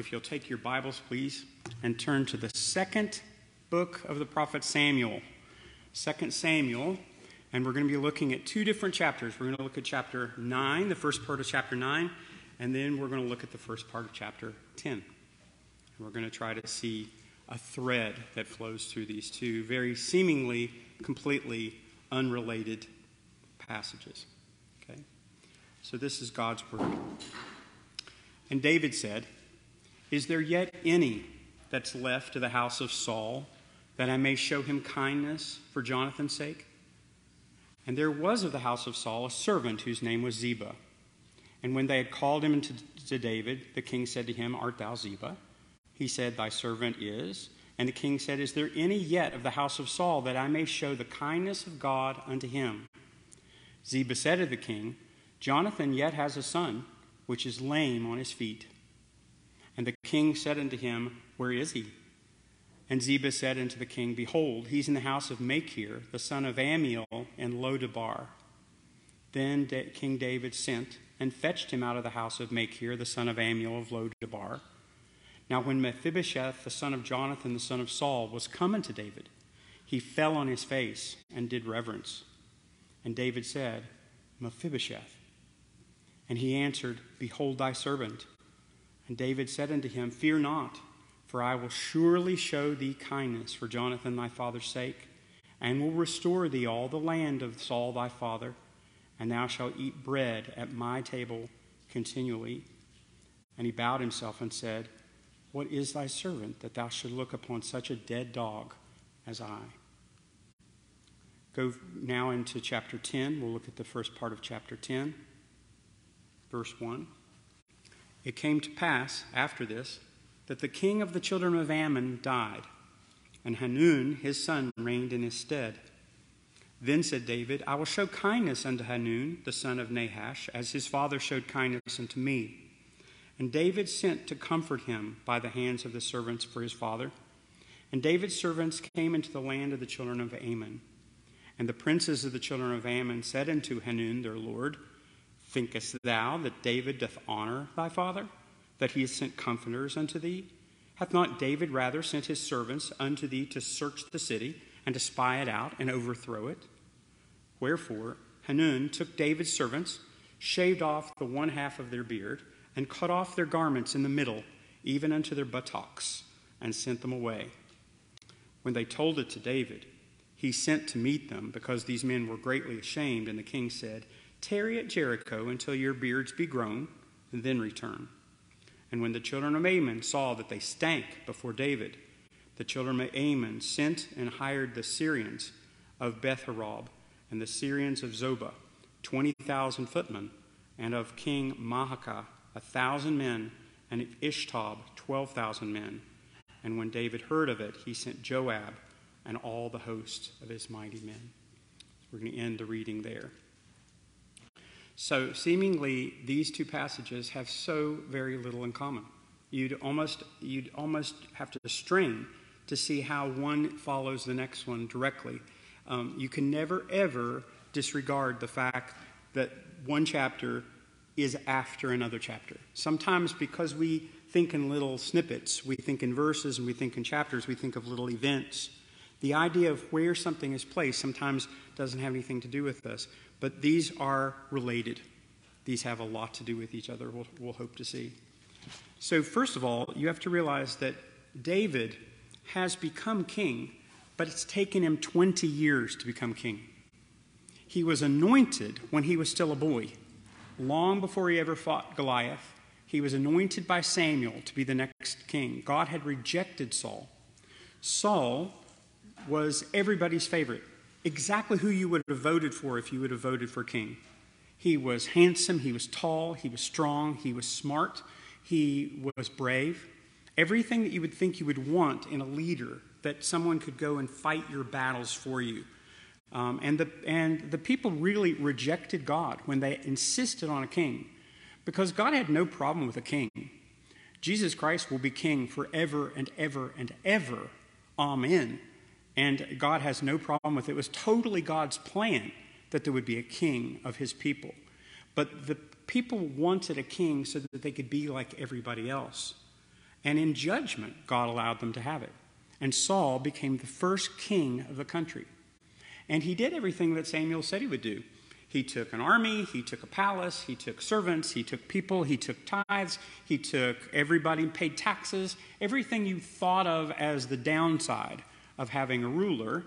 if you'll take your Bibles, please, and turn to the second book of the prophet Samuel. Second Samuel, and we're going to be looking at two different chapters. We're going to look at chapter 9, the first part of chapter 9, and then we're going to look at the first part of chapter 10. And we're going to try to see a thread that flows through these two very seemingly completely unrelated passages. Okay? So this is God's word. And David said, is there yet any that's left to the house of Saul, that I may show him kindness for Jonathan's sake? And there was of the house of Saul a servant whose name was Ziba. And when they had called him to, to David, the king said to him, Art thou Ziba? He said, Thy servant is. And the king said, Is there any yet of the house of Saul that I may show the kindness of God unto him? Ziba said to the king, Jonathan yet has a son, which is lame on his feet. And the king said unto him, Where is he? And Ziba said unto the king, Behold, he's in the house of Machir, the son of Ammiel, in Lodabar. Then King David sent and fetched him out of the house of Machir, the son of Ammiel of Lodabar. Now, when Mephibosheth, the son of Jonathan, the son of Saul, was come unto David, he fell on his face and did reverence. And David said, Mephibosheth. And he answered, Behold thy servant. And David said unto him, Fear not, for I will surely show thee kindness for Jonathan thy father's sake, and will restore thee all the land of Saul thy father, and thou shalt eat bread at my table continually. And he bowed himself and said, What is thy servant that thou should look upon such a dead dog as I? Go now into chapter 10. We'll look at the first part of chapter 10, verse 1. It came to pass after this that the king of the children of Ammon died, and Hanun his son reigned in his stead. Then said David, I will show kindness unto Hanun, the son of Nahash, as his father showed kindness unto me. And David sent to comfort him by the hands of the servants for his father. And David's servants came into the land of the children of Ammon. And the princes of the children of Ammon said unto Hanun their lord, Thinkest thou that David doth honor thy father, that he has sent comforters unto thee? Hath not David rather sent his servants unto thee to search the city, and to spy it out, and overthrow it? Wherefore Hanun took David's servants, shaved off the one half of their beard, and cut off their garments in the middle, even unto their buttocks, and sent them away. When they told it to David, he sent to meet them, because these men were greatly ashamed, and the king said, Tarry at Jericho until your beards be grown, and then return. And when the children of Ammon saw that they stank before David, the children of Ammon sent and hired the Syrians of Beth-horon and the Syrians of Zobah, 20,000 footmen, and of King Maacah, a thousand men, and of Ishtob, 12,000 men. And when David heard of it, he sent Joab and all the host of his mighty men. We're going to end the reading there. So, seemingly, these two passages have so very little in common. You'd almost, you'd almost have to strain to see how one follows the next one directly. Um, you can never, ever disregard the fact that one chapter is after another chapter. Sometimes, because we think in little snippets, we think in verses and we think in chapters, we think of little events. The idea of where something is placed sometimes doesn't have anything to do with this, But these are related. These have a lot to do with each other, we'll, we'll hope to see. So, first of all, you have to realize that David has become king, but it's taken him 20 years to become king. He was anointed when he was still a boy, long before he ever fought Goliath. He was anointed by Samuel to be the next king. God had rejected Saul. Saul was everybody's favorite exactly who you would have voted for if you would have voted for king. He was handsome, he was tall, he was strong, he was smart, he was brave. Everything that you would think you would want in a leader, that someone could go and fight your battles for you. Um, and, the, and the people really rejected God when they insisted on a king because God had no problem with a king. Jesus Christ will be king forever and ever and ever. Amen. And God has no problem with it. It was totally God's plan that there would be a king of his people. But the people wanted a king so that they could be like everybody else. And in judgment, God allowed them to have it. And Saul became the first king of the country. And he did everything that Samuel said he would do. He took an army, he took a palace, he took servants, he took people, he took tithes, he took everybody, paid taxes, everything you thought of as the downside of having a ruler,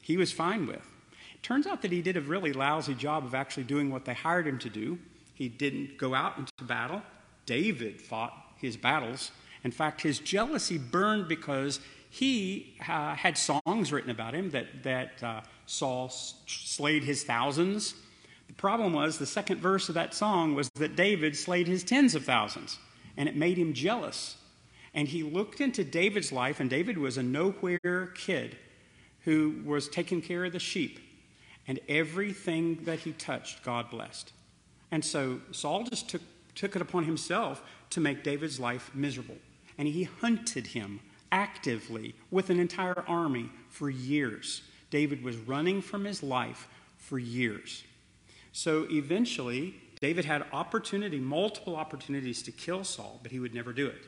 he was fine with. It turns out that he did a really lousy job of actually doing what they hired him to do. He didn't go out into battle. David fought his battles. In fact, his jealousy burned because he uh, had songs written about him that, that uh, Saul slayed his thousands the problem was the second verse of that song was that David slayed his tens of thousands, and it made him jealous. And he looked into David's life, and David was a nowhere kid who was taking care of the sheep. And everything that he touched, God blessed. And so Saul just took, took it upon himself to make David's life miserable. And he hunted him actively with an entire army for years. David was running from his life for years. So eventually, David had opportunity, multiple opportunities to kill Saul, but he would never do it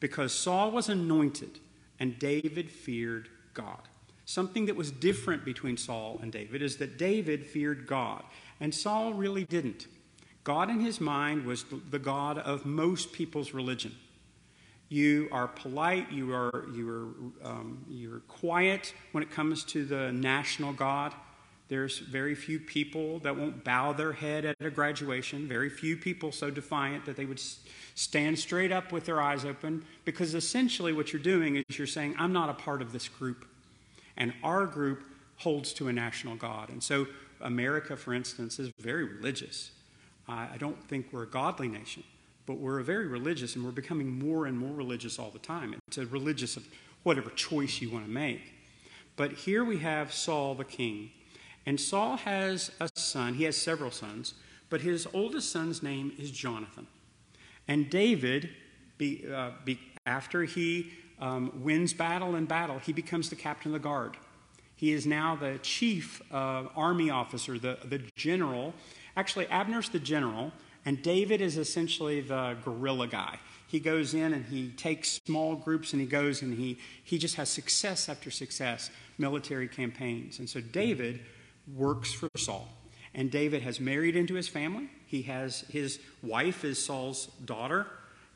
because Saul was anointed and David feared God. Something that was different between Saul and David is that David feared God, and Saul really didn't. God in his mind was the God of most people's religion. You are polite, you are, you are um, you're quiet when it comes to the national God. There's very few people that won't bow their head at a graduation, very few people so defiant that they would stand straight up with their eyes open, because essentially what you're doing is you're saying, I'm not a part of this group. And our group holds to a national God. And so America, for instance, is very religious. I don't think we're a godly nation, but we're a very religious, and we're becoming more and more religious all the time. It's a religious of whatever choice you want to make. But here we have Saul the king and Saul has a son, he has several sons, but his oldest son's name is Jonathan. And David, be, uh, be, after he um, wins battle and battle, he becomes the captain of the guard. He is now the chief uh, army officer, the, the general. Actually, Abner's the general, and David is essentially the guerrilla guy. He goes in and he takes small groups and he goes and he, he just has success after success, military campaigns. And so David works for Saul. And David has married into his family. He has his wife is Saul's daughter,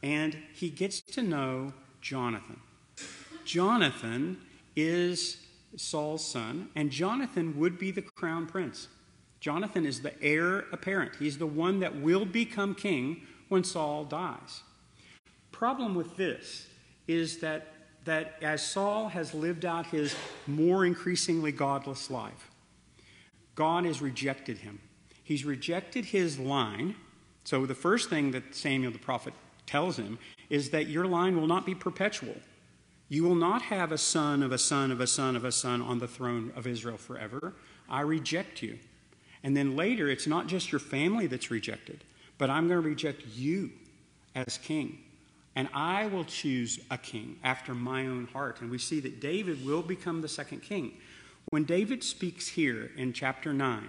and he gets to know Jonathan. Jonathan is Saul's son, and Jonathan would be the crown prince. Jonathan is the heir apparent. He's the one that will become king when Saul dies. Problem with this is that, that as Saul has lived out his more increasingly godless life, God has rejected him. He's rejected his line. So, the first thing that Samuel the prophet tells him is that your line will not be perpetual. You will not have a son of a son of a son of a son on the throne of Israel forever. I reject you. And then later, it's not just your family that's rejected, but I'm going to reject you as king. And I will choose a king after my own heart. And we see that David will become the second king. When David speaks here in chapter 9,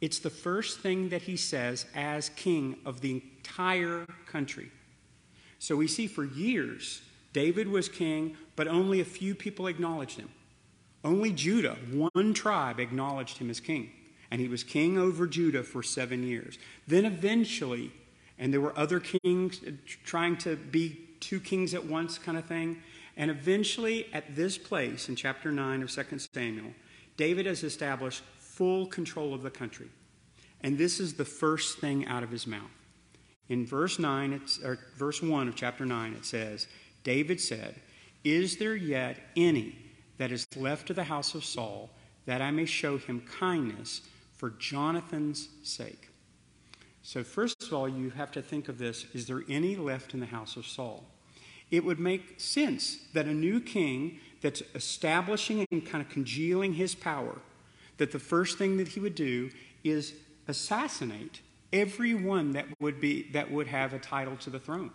it's the first thing that he says as king of the entire country. So we see for years, David was king, but only a few people acknowledged him. Only Judah, one tribe, acknowledged him as king. And he was king over Judah for seven years. Then eventually, and there were other kings trying to be two kings at once, kind of thing. And eventually, at this place in chapter 9 of 2 Samuel, David has established full control of the country. And this is the first thing out of his mouth. In verse 9, it's, or verse 1 of chapter 9, it says, David said, Is there yet any that is left of the house of Saul that I may show him kindness for Jonathan's sake? So, first of all, you have to think of this is there any left in the house of Saul? It would make sense that a new king that's establishing and kind of congealing his power, that the first thing that he would do is assassinate everyone that would be that would have a title to the throne.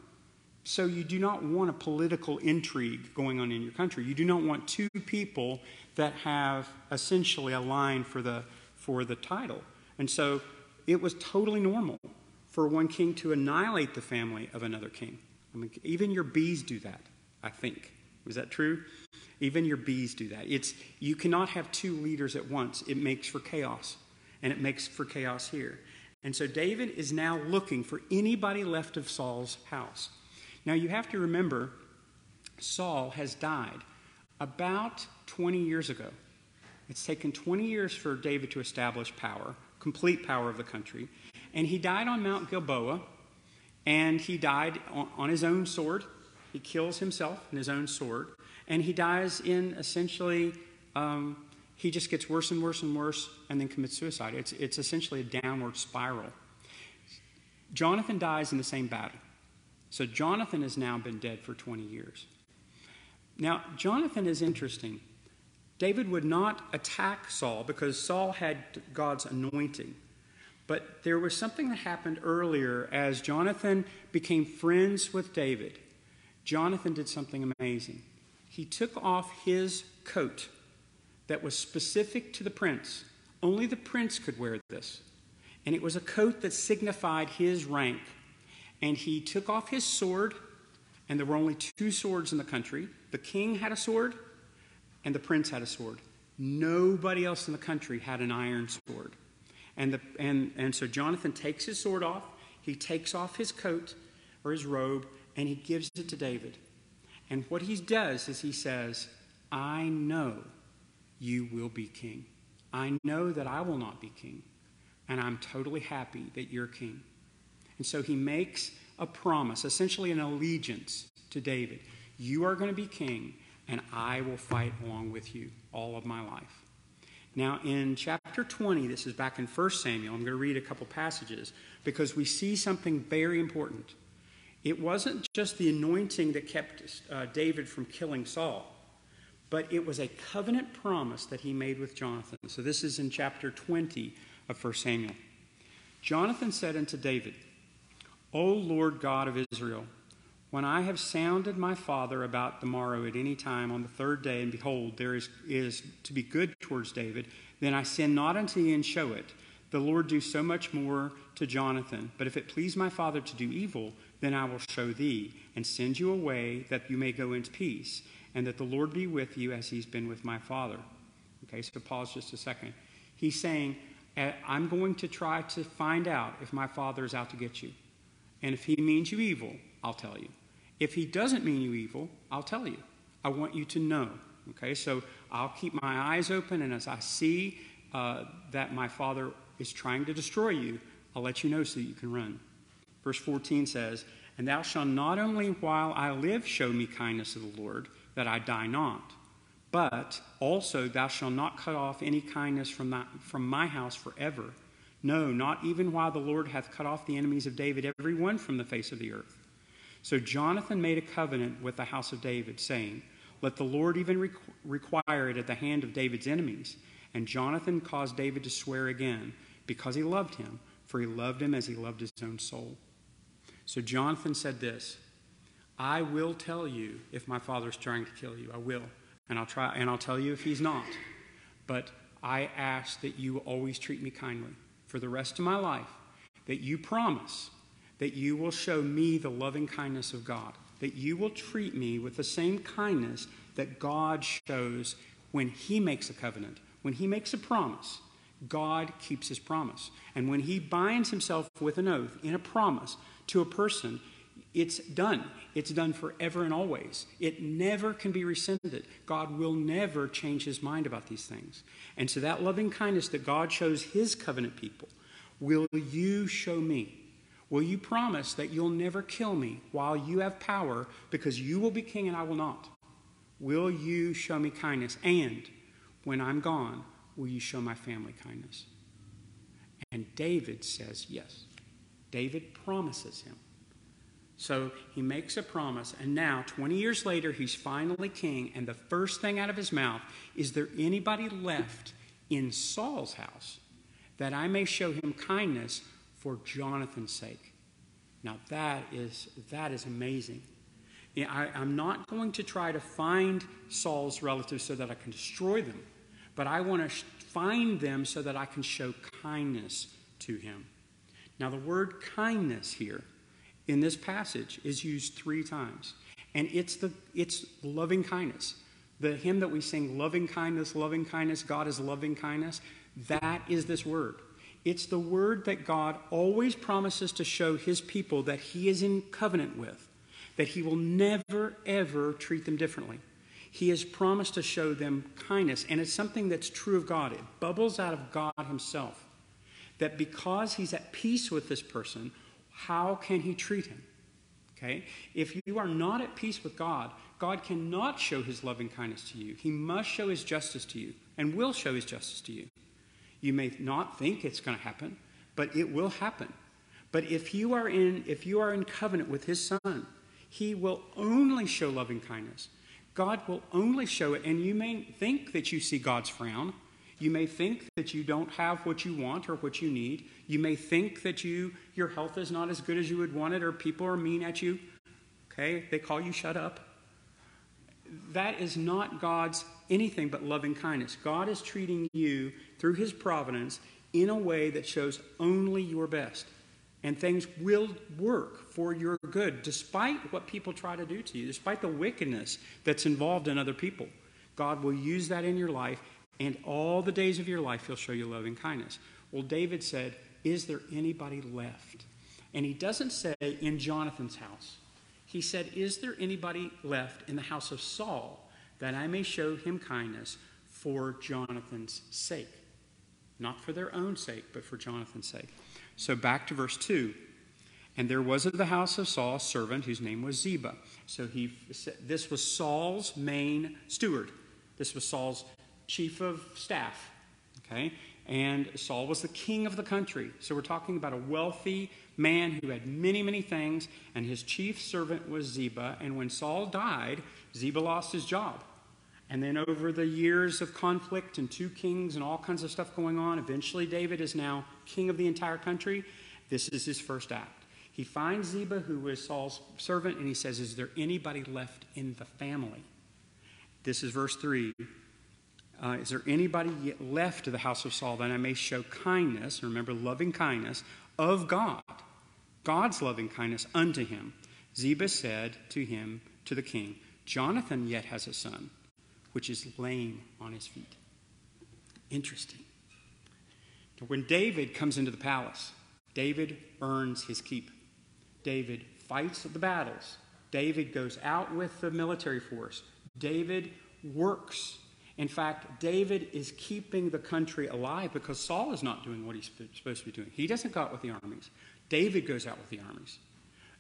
So you do not want a political intrigue going on in your country. You do not want two people that have essentially a line for the for the title. And so it was totally normal for one king to annihilate the family of another king. I mean, even your bees do that. I think. Was that true? Even your bees do that. It's you cannot have two leaders at once. It makes for chaos. And it makes for chaos here. And so David is now looking for anybody left of Saul's house. Now you have to remember Saul has died about 20 years ago. It's taken 20 years for David to establish power, complete power of the country. And he died on Mount Gilboa, and he died on, his own sword. He kills himself in his own sword. And he dies in essentially, um, he just gets worse and worse and worse and then commits suicide. It's, it's essentially a downward spiral. Jonathan dies in the same battle. So Jonathan has now been dead for 20 years. Now, Jonathan is interesting. David would not attack Saul because Saul had God's anointing. But there was something that happened earlier as Jonathan became friends with David. Jonathan did something amazing. He took off his coat that was specific to the prince. Only the prince could wear this. And it was a coat that signified his rank. And he took off his sword, and there were only two swords in the country. The king had a sword, and the prince had a sword. Nobody else in the country had an iron sword. And, the, and, and so Jonathan takes his sword off, he takes off his coat or his robe, and he gives it to David. And what he does is he says, I know you will be king. I know that I will not be king. And I'm totally happy that you're king. And so he makes a promise, essentially an allegiance to David. You are going to be king, and I will fight along with you all of my life. Now, in chapter 20, this is back in 1 Samuel, I'm going to read a couple passages because we see something very important. It wasn't just the anointing that kept uh, David from killing Saul, but it was a covenant promise that he made with Jonathan. So this is in chapter 20 of 1 Samuel. Jonathan said unto David, O Lord God of Israel, when I have sounded my father about the morrow at any time on the third day, and behold, there is, is to be good towards David, then I sin not unto thee and show it. The Lord do so much more to Jonathan. But if it please my father to do evil, then I will show thee, and send you away that you may go into peace, and that the Lord be with you as he's been with my father. Okay, so pause just a second. He's saying, I'm going to try to find out if my father is out to get you. And if he means you evil, I'll tell you. If he doesn't mean you evil, I'll tell you. I want you to know. Okay, so I'll keep my eyes open, and as I see uh, that my father is trying to destroy you, I'll let you know so you can run. Verse 14 says, And thou shalt not only while I live show me kindness of the Lord, that I die not, but also thou shalt not cut off any kindness from, my, from my house forever. No, not even while the Lord hath cut off the enemies of David, every one from the face of the earth. So Jonathan made a covenant with the house of David, saying, Let the Lord even require it at the hand of David's enemies. And Jonathan caused David to swear again, because he loved him, for he loved him as he loved his own soul. So Jonathan said this I will tell you if my father is trying to kill you. I will. And I'll try and I'll tell you if he's not. But I ask that you always treat me kindly for the rest of my life, that you promise that you will show me the loving kindness of God, that you will treat me with the same kindness that God shows when He makes a covenant, when He makes a promise. God keeps His promise. And when He binds Himself with an oath in a promise to a person, it's done. It's done forever and always. It never can be rescinded. God will never change his mind about these things. And so, that loving kindness that God shows his covenant people, will you show me? Will you promise that you'll never kill me while you have power because you will be king and I will not? Will you show me kindness? And when I'm gone, will you show my family kindness? And David says yes. David promises him. So he makes a promise, and now, 20 years later, he's finally king, and the first thing out of his mouth is there anybody left in Saul's house that I may show him kindness for Jonathan's sake. Now that is that is amazing. I, I'm not going to try to find Saul's relatives so that I can destroy them, but I want to find them so that I can show kindness to him. Now, the word kindness here in this passage is used three times. And it's the it's loving kindness. The hymn that we sing, loving kindness, loving kindness, God is loving kindness, that is this word. It's the word that God always promises to show his people that he is in covenant with, that he will never, ever treat them differently. He has promised to show them kindness, and it's something that's true of God. It bubbles out of God himself. That because he's at peace with this person, how can he treat him? Okay? If you are not at peace with God, God cannot show his loving kindness to you. He must show his justice to you and will show his justice to you. You may not think it's going to happen, but it will happen. But if you are in if you are in covenant with his son, he will only show loving kindness. God will only show it and you may think that you see God's frown. You may think that you don't have what you want or what you need. You may think that you your health is not as good as you would want it or people are mean at you. Okay? They call you shut up that is not God's anything but loving kindness. God is treating you through his providence in a way that shows only your best. And things will work for your good, despite what people try to do to you, despite the wickedness that's involved in other people. God will use that in your life, and all the days of your life, He'll show you loving kindness. Well, David said, Is there anybody left? And he doesn't say, In Jonathan's house he said, Is there anybody left in the house of Saul that I may show him kindness for Jonathan's sake? Not for their own sake, but for Jonathan's sake. So back to verse 2. And there was at the house of Saul a servant whose name was Ziba. So he, this was Saul's main steward. This was Saul's chief of staff. Okay? And Saul was the king of the country. So we're talking about a wealthy, man who had many, many things, and his chief servant was Ziba. And when Saul died, Ziba lost his job. And then, over the years of conflict and two kings and all kinds of stuff going on, eventually David is now king of the entire country. This is his first act. He finds Ziba, who was Saul's servant, and he says, Is there anybody left in the family? This is verse 3. Uh, is there anybody left to the house of Saul that I may show kindness, remember, loving kindness, of God God's loving kindness unto him. Ziba said to him, to the king, Jonathan yet has a son, which is lame on his feet. Interesting. When David comes into the palace, David earns his keep. David fights the battles. David goes out with the military force. David works. In fact, David is keeping the country alive because Saul is not doing what he's supposed to be doing. He doesn't go out with the armies. David goes out with the armies.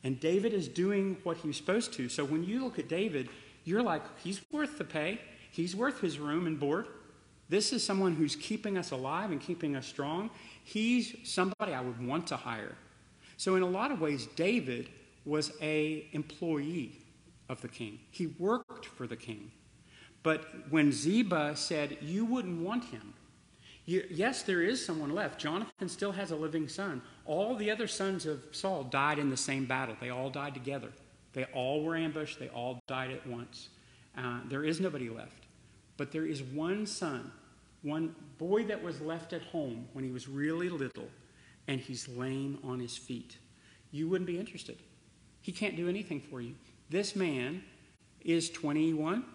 And David is doing what he's supposed to. So when you look at David, you're like, he's worth the pay. He's worth his room and board. This is someone who's keeping us alive and keeping us strong. He's somebody I would want to hire. So in a lot of ways, David was a employee of the king. He worked for the king. But when Ziba said, You wouldn't want him, you, yes, there is someone left. Jonathan still has a living son. All the other sons of Saul died in the same battle. They all died together. They all were ambushed. They all died at once. Uh, there is nobody left. But there is one son, one boy that was left at home when he was really little, and he's lame on his feet. You wouldn't be interested. He can't do anything for you. This man is 21.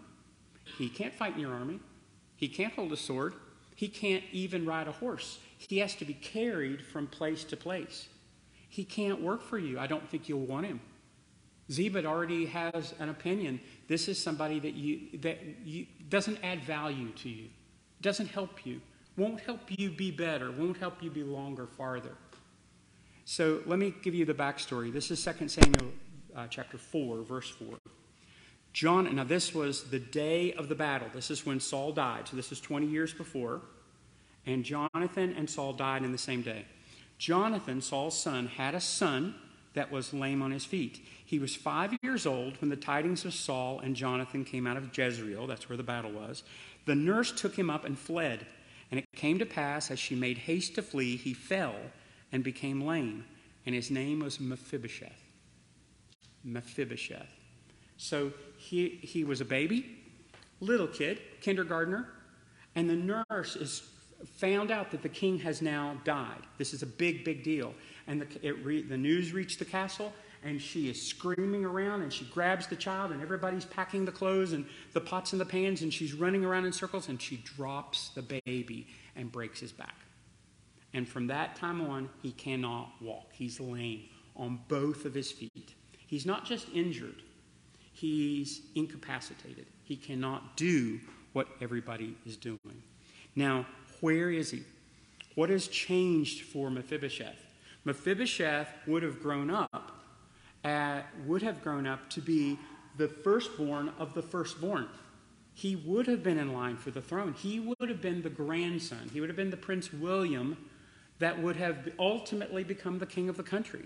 He can't fight in your army. He can't hold a sword. He can't even ride a horse. He has to be carried from place to place. He can't work for you. I don't think you'll want him. Ziba already has an opinion. This is somebody that you that you, doesn't add value to you, doesn't help you, won't help you be better, won't help you be longer, farther. So let me give you the backstory. This is 2 Samuel uh, chapter 4, verse 4. John, now this was the day of the battle. This is when Saul died. So this is 20 years before. And Jonathan and Saul died in the same day. Jonathan, Saul's son, had a son that was lame on his feet. He was five years old when the tidings of Saul and Jonathan came out of Jezreel. That's where the battle was. The nurse took him up and fled. And it came to pass, as she made haste to flee, he fell and became lame. And his name was Mephibosheth. Mephibosheth. So he, he was a baby, little kid, kindergartner, and the nurse is found out that the king has now died. This is a big, big deal. And the, re, the news reached the castle, and she is screaming around and she grabs the child and everybody's packing the clothes and the pots and the pans and she's running around in circles and she drops the baby and breaks his back. And from that time on, he cannot walk. He's lame on both of his feet. He's not just injured, he's incapacitated. He cannot do what everybody is doing. Now, where is he? What has changed for Mephibosheth? Mephibosheth would have grown up, uh, would have grown up to be the firstborn of the firstborn. He would have been in line for the throne. He would have been the grandson. He would have been the Prince William that would have ultimately become the king of the country.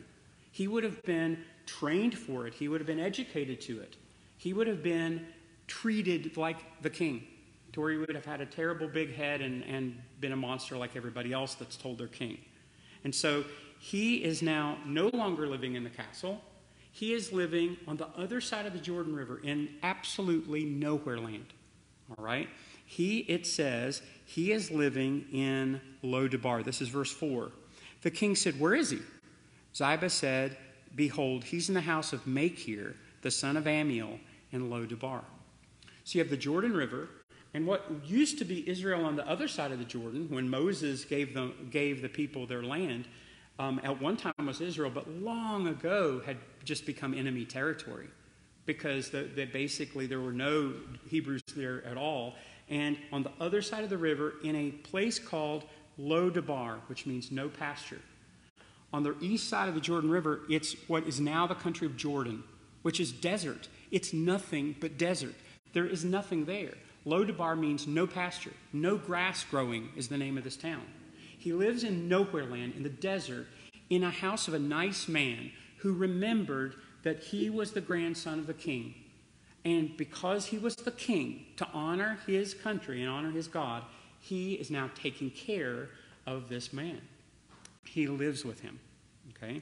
He would have been trained for it. He would have been educated to it. He would have been treated like the king, to where he would have had a terrible big head and, and been a monster like everybody else that's told their king. And so he is now no longer living in the castle. He is living on the other side of the Jordan River in absolutely nowhere land. All right? He, it says, he is living in Lodabar. This is verse 4. The king said, Where is he? Ziba said, Behold, he's in the house of Machir, the son of Ammiel, in Lodabar. So you have the Jordan River, and what used to be Israel on the other side of the Jordan, when Moses gave, them, gave the people their land, um, at one time was Israel, but long ago had just become enemy territory because the, the basically there were no Hebrews there at all. And on the other side of the river, in a place called Lodabar, which means no pasture, on the east side of the Jordan River, it's what is now the country of Jordan, which is desert. It's nothing but desert. There is nothing there. Lodabar means no pasture, no grass growing is the name of this town. He lives in nowhere land, in the desert, in a house of a nice man who remembered that he was the grandson of the king. And because he was the king, to honor his country and honor his God, he is now taking care of this man he lives with him. Okay?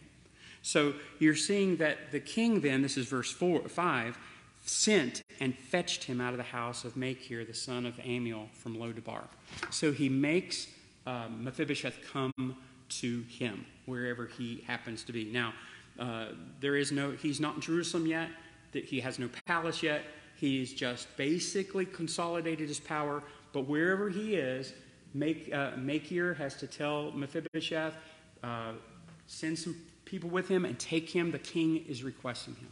So you're seeing that the king then, this is verse four, 5, sent and fetched him out of the house of Machir, the son of Ammiel, from Lodabar. So he makes uh, Mephibosheth come to him, wherever he happens to be. Now, uh, there is no, he's not in Jerusalem yet, that he has no palace yet. He's just basically consolidated his power, but wherever he is, Make, uh, Machir has to tell Mephibosheth, uh, send some people with him and take him. The king is requesting him.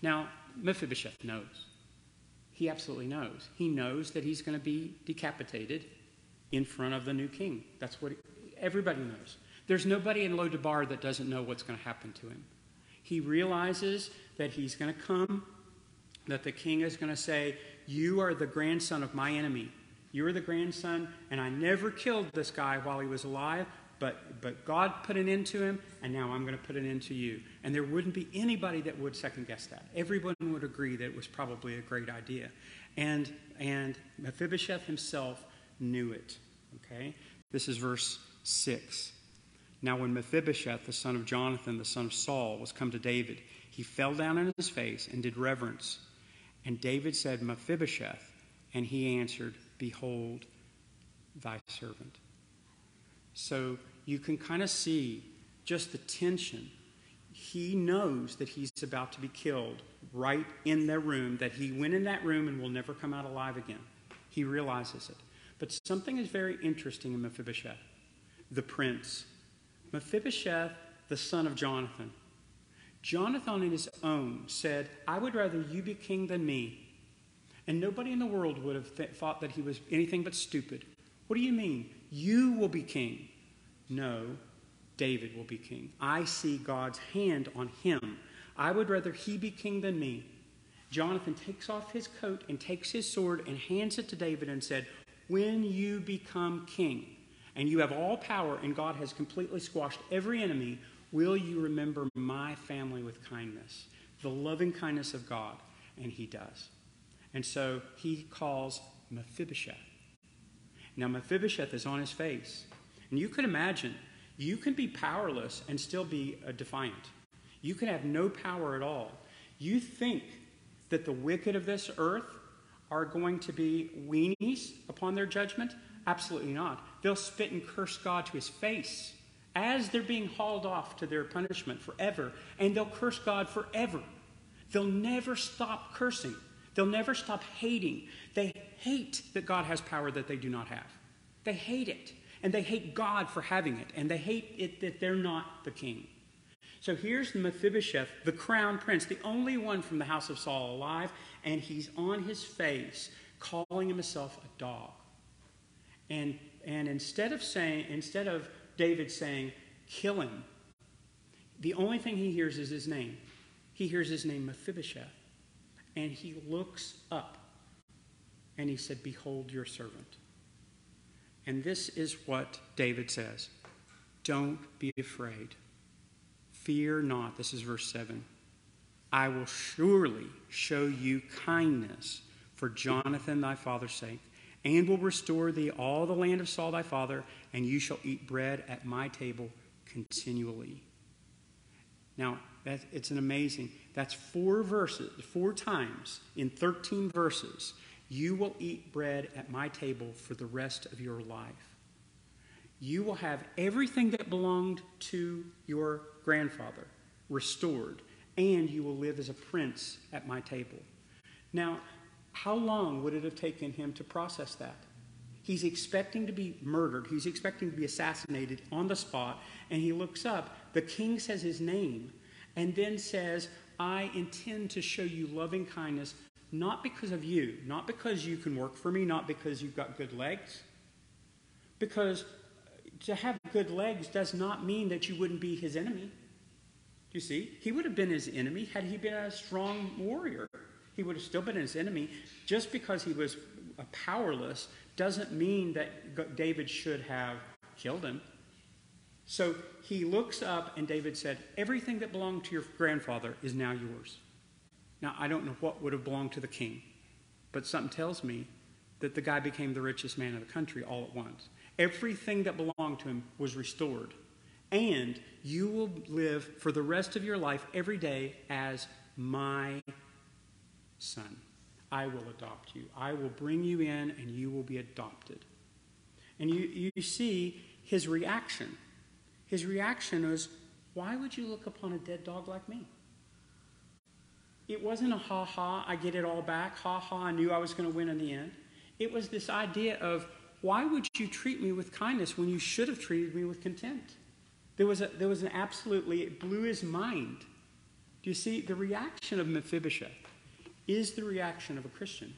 Now, Mephibosheth knows. He absolutely knows. He knows that he's going to be decapitated in front of the new king. That's what everybody knows. There's nobody in Lodabar that doesn't know what's going to happen to him. He realizes that he's going to come, that the king is going to say, You are the grandson of my enemy. You are the grandson, and I never killed this guy while he was alive, but, but God put an end to him, and now I'm going to put an end to you. And there wouldn't be anybody that would second guess that. Everyone would agree that it was probably a great idea. And, and Mephibosheth himself knew it. Okay? This is verse 6. Now, when Mephibosheth, the son of Jonathan, the son of Saul, was come to David, he fell down on his face and did reverence. And David said, Mephibosheth. And he answered, Behold, thy servant. So you can kind of see just the tension. He knows that he's about to be killed right in their room, that he went in that room and will never come out alive again. He realizes it. But something is very interesting in Mephibosheth, the prince. Mephibosheth, the son of Jonathan. Jonathan, in his own, said, I would rather you be king than me. And nobody in the world would have th- thought that he was anything but stupid. What do you mean? You will be king. No, David will be king. I see God's hand on him. I would rather he be king than me. Jonathan takes off his coat and takes his sword and hands it to David and said, When you become king and you have all power and God has completely squashed every enemy, will you remember my family with kindness? The loving kindness of God. And he does. And so he calls Mephibosheth. Now, Mephibosheth is on his face. And you could imagine, you can be powerless and still be a defiant. You can have no power at all. You think that the wicked of this earth are going to be weenies upon their judgment? Absolutely not. They'll spit and curse God to his face as they're being hauled off to their punishment forever, and they'll curse God forever. They'll never stop cursing. They'll never stop hating. They hate that God has power that they do not have. They hate it. And they hate God for having it. And they hate it that they're not the king. So here's Mephibosheth, the crown prince, the only one from the house of Saul alive, and he's on his face calling himself a dog. And, and instead of saying, instead of David saying, kill him, the only thing he hears is his name. He hears his name Mephibosheth. And he looks up and he said, Behold your servant. And this is what David says Don't be afraid. Fear not. This is verse 7. I will surely show you kindness for Jonathan thy father's sake, and will restore thee all the land of Saul thy father, and you shall eat bread at my table continually. Now, it's an amazing, that's four verses, four times in 13 verses. You will eat bread at my table for the rest of your life. You will have everything that belonged to your grandfather restored, and you will live as a prince at my table. Now, how long would it have taken him to process that? He's expecting to be murdered. He's expecting to be assassinated on the spot. And he looks up. The king says his name and then says, I intend to show you loving kindness, not because of you, not because you can work for me, not because you've got good legs. Because to have good legs does not mean that you wouldn't be his enemy. You see, he would have been his enemy had he been a strong warrior. He would have still been his enemy. Just because he was powerless doesn't mean that David should have killed him. So he looks up, and David said, Everything that belonged to your grandfather is now yours. Now, I don't know what would have belonged to the king, but something tells me that the guy became the richest man in the country all at once. Everything that belonged to him was restored. And you will live for the rest of your life every day as my son. I will adopt you. I will bring you in, and you will be adopted. And you, you see his reaction. His reaction was, Why would you look upon a dead dog like me? It wasn't a ha ha, I get it all back, ha ha, I knew I was going to win in the end. It was this idea of, Why would you treat me with kindness when you should have treated me with contempt? There was, a, there was an absolutely, it blew his mind. Do you see the reaction of Mephibosheth? is the reaction of a Christian.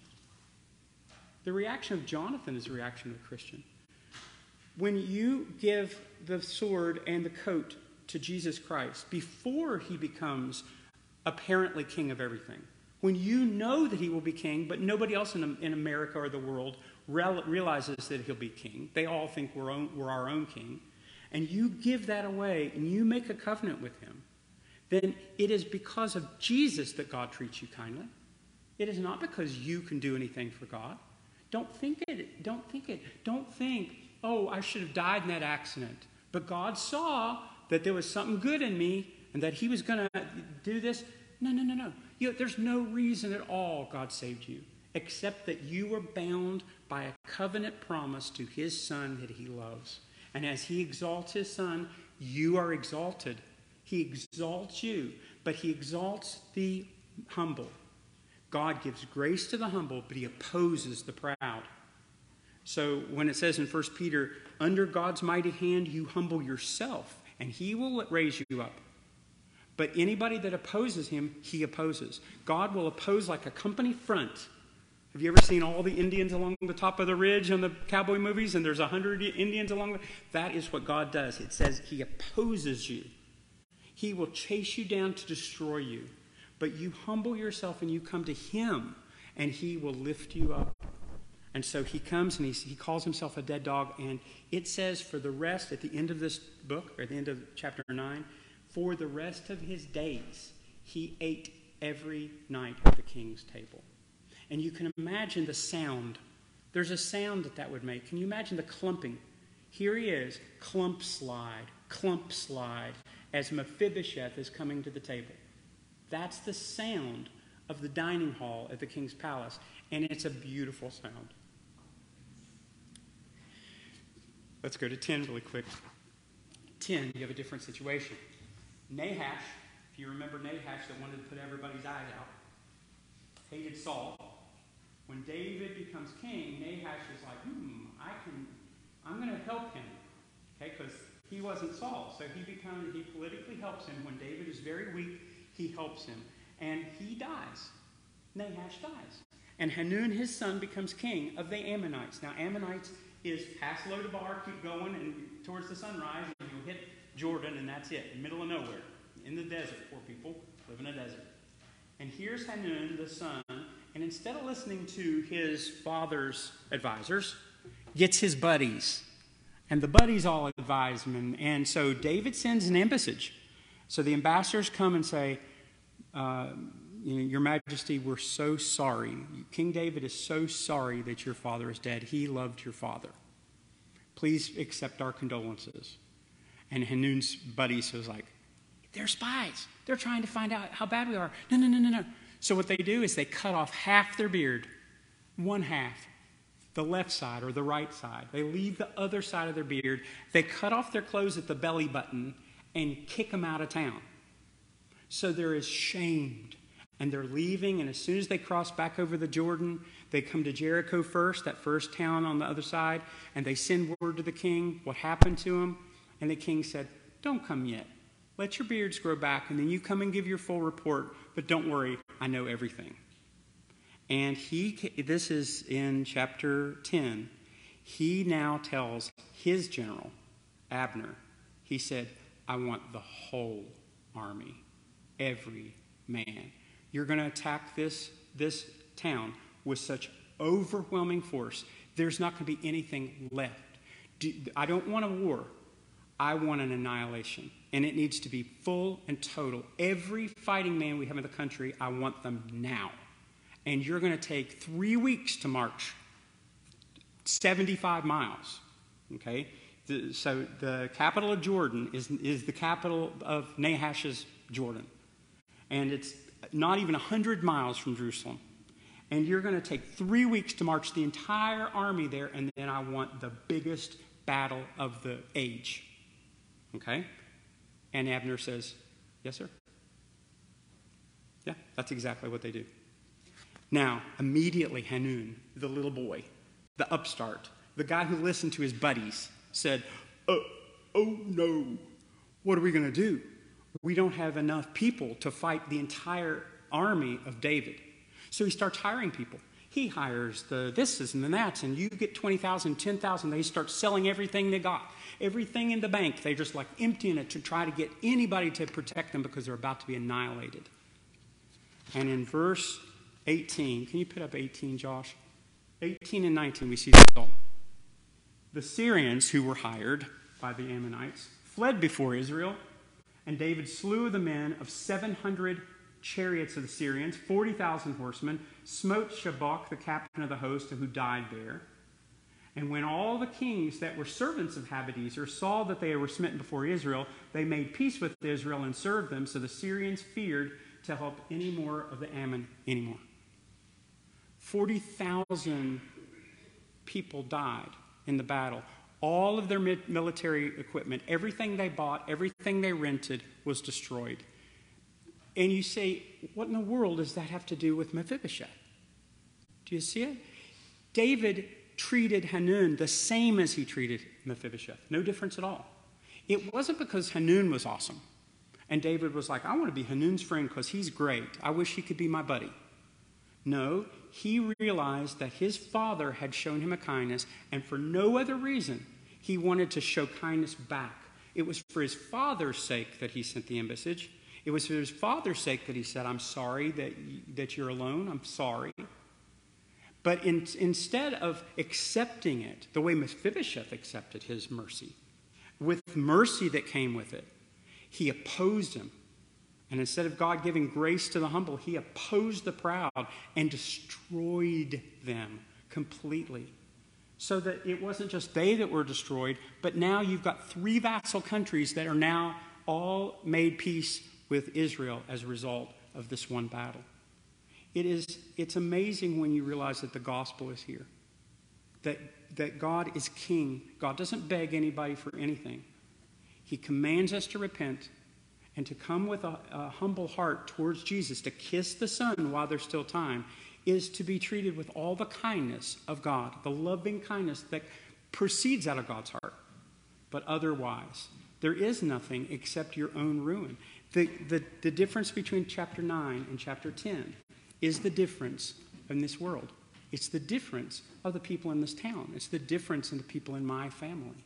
The reaction of Jonathan is the reaction of a Christian. When you give the sword and the coat to Jesus Christ before he becomes apparently king of everything, when you know that he will be king, but nobody else in, in America or the world realizes that he'll be king, they all think we're, own, we're our own king, and you give that away and you make a covenant with him, then it is because of Jesus that God treats you kindly. It is not because you can do anything for God. Don't think it. Don't think it. Don't think, oh, I should have died in that accident. But God saw that there was something good in me and that He was going to do this. No, no, no, no. You know, there's no reason at all God saved you except that you were bound by a covenant promise to His Son that He loves. And as He exalts His Son, you are exalted. He exalts you, but He exalts the humble. God gives grace to the humble, but he opposes the proud. So when it says in 1 Peter, under God's mighty hand you humble yourself, and he will raise you up. But anybody that opposes him, he opposes. God will oppose like a company front. Have you ever seen all the Indians along the top of the ridge on the cowboy movies and there's a hundred Indians along the that is what God does. It says he opposes you. He will chase you down to destroy you but you humble yourself and you come to Him, and He will lift you up. And so he comes and he, he calls himself a dead dog. And it says for the rest, at the end of this book, or at the end of chapter 9, for the rest of his days, he ate every night at the king's table. And you can imagine the sound. There's a sound that that would make. Can you imagine the clumping? Here he is, clump slide, clump slide, as Mephibosheth is coming to the table. That's the sound of the dining hall at the king's palace, and it's a beautiful sound. Let's go to 10 really quick. 10, you have a different situation. Nahash, if you remember Nahash that wanted to put everybody's eyes out, hated Saul. When David becomes king, Nahash is like, hmm, I can, I'm going to help him. Okay, because he wasn't Saul. So he becomes, he politically helps him. When David is very weak, he helps him. And he dies. Nahash dies. And Hanun, his son, becomes king of the Ammonites. Now, Ammonites is pass Lo-debar, keep going, and towards the sunrise, and you'll hit Jordan, and that's it, middle of nowhere, in the desert. Poor people live in a desert. And here's Hanun, the son, and instead of listening to his father's advisors, gets his buddies. And the buddies all advise him. And so David sends an embassage. So the ambassadors come and say, uh, you know, Your Majesty, we're so sorry. King David is so sorry that your father is dead. He loved your father. Please accept our condolences. And Hanun's buddies was like, They're spies. They're trying to find out how bad we are. No, no, no, no, no. So what they do is they cut off half their beard, one half, the left side or the right side. They leave the other side of their beard. They cut off their clothes at the belly button and kick them out of town. So they're ashamed and they're leaving. And as soon as they cross back over the Jordan, they come to Jericho first, that first town on the other side, and they send word to the king what happened to them. And the king said, Don't come yet. Let your beards grow back, and then you come and give your full report. But don't worry, I know everything. And he, this is in chapter 10. He now tells his general, Abner, he said, I want the whole army, every man. You're going to attack this, this town with such overwhelming force, there's not going to be anything left. I don't want a war. I want an annihilation. And it needs to be full and total. Every fighting man we have in the country, I want them now. And you're going to take three weeks to march 75 miles. Okay? So the capital of Jordan is, is the capital of Nahash's Jordan. And it's not even 100 miles from Jerusalem. And you're going to take three weeks to march the entire army there, and then I want the biggest battle of the age. Okay? And Abner says, Yes, sir. Yeah, that's exactly what they do. Now, immediately Hanun, the little boy, the upstart, the guy who listened to his buddies, said, Oh, oh no, what are we going to do? We don't have enough people to fight the entire army of David. So he starts hiring people. He hires the thises and the that's, and you get 20,000, 10,000. They start selling everything they got, everything in the bank. They're just like emptying it to try to get anybody to protect them because they're about to be annihilated. And in verse 18, can you put up 18, Josh? 18 and 19, we see the result. The Syrians who were hired by the Ammonites fled before Israel, and David slew the men of 700 chariots of the Syrians, 40,000 horsemen, smote Shobach, the captain of the host, who died there. And when all the kings that were servants of Hadadezer saw that they were smitten before Israel, they made peace with Israel and served them, so the Syrians feared to help any more of the Ammon anymore. 40,000 people died in the battle. All of their military equipment, everything they bought, everything they rented was destroyed. And you say, what in the world does that have to do with Mephibosheth? Do you see it? David treated Hanun the same as he treated Mephibosheth. No difference at all. It wasn't because Hanun was awesome. And David was like, I want to be Hanun's friend because he's great. I wish he could be my buddy. No, he realized that his father had shown him a kindness, and for no other reason, he wanted to show kindness back. It was for his father's sake that he sent the embassage. It was for his father's sake that he said, I'm sorry that, that you're alone. I'm sorry. But in, instead of accepting it the way Mephibosheth accepted his mercy, with mercy that came with it, he opposed him. And instead of God giving grace to the humble, he opposed the proud and destroyed them completely. So that it wasn't just they that were destroyed, but now you've got three vassal countries that are now all made peace with Israel as a result of this one battle. It is, it's amazing when you realize that the gospel is here, that, that God is king. God doesn't beg anybody for anything. He commands us to repent and to come with a, a, humble heart towards Jesus, to kiss the Son while there's still time, is to be treated with all the kindness of God, the loving kindness that proceeds out of God's heart. But otherwise, there is nothing except your own ruin. The, the, the difference between chapter 9 and chapter 10 is the difference in this world. It's the difference of the people in this town. It's the difference in the people in my family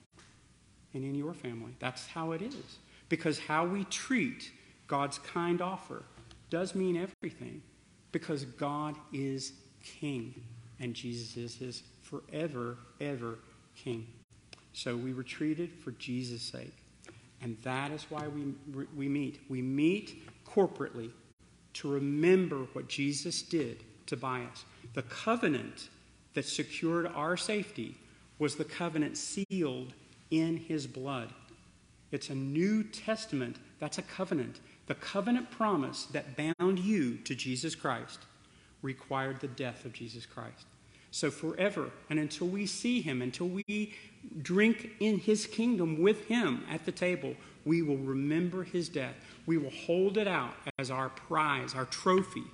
and in your family. That's how it is. Because how we treat God's kind offer does mean everything. Because God is King and Jesus is his forever, ever King. So we were treated for Jesus' sake. And that is why we, we meet. We meet corporately to remember what Jesus did to buy us. The covenant that secured our safety was the covenant sealed in his blood. It's a New Testament. That's a covenant. The covenant promise that bound you to Jesus Christ required the death of Jesus Christ. So, forever, and until we see him, until we drink in his kingdom with him at the table, we will remember his death. We will hold it out as our prize, our trophy.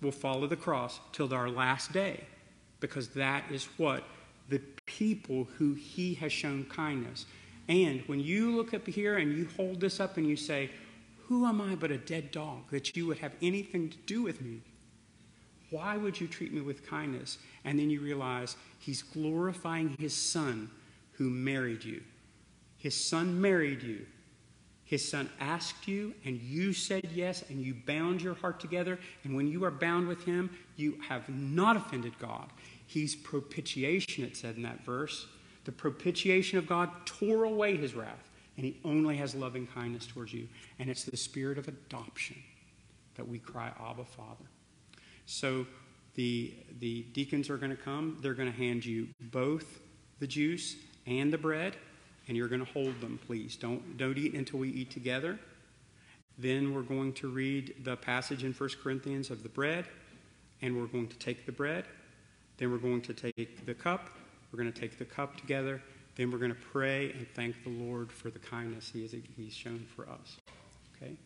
We'll follow the cross till our last day, because that is what the people who he has shown kindness. And when you look up here and you hold this up and you say, Who am I but a dead dog that you would have anything to do with me? Why would you treat me with kindness? And then you realize he's glorifying his son who married you. His son married you. His son asked you, and you said yes, and you bound your heart together. And when you are bound with him, you have not offended God. He's propitiation, it said in that verse. The propitiation of God tore away his wrath, and he only has loving kindness towards you. And it's the spirit of adoption that we cry, Abba, Father. So the, the deacons are going to come. They're going to hand you both the juice and the bread, and you're going to hold them, please. Don't, don't eat until we eat together. Then we're going to read the passage in 1 Corinthians of the bread, and we're going to take the bread. Then we're going to take the cup. We're going to take the cup together. Then we're going to pray and thank the Lord for the kindness he has, he's shown for us. Okay?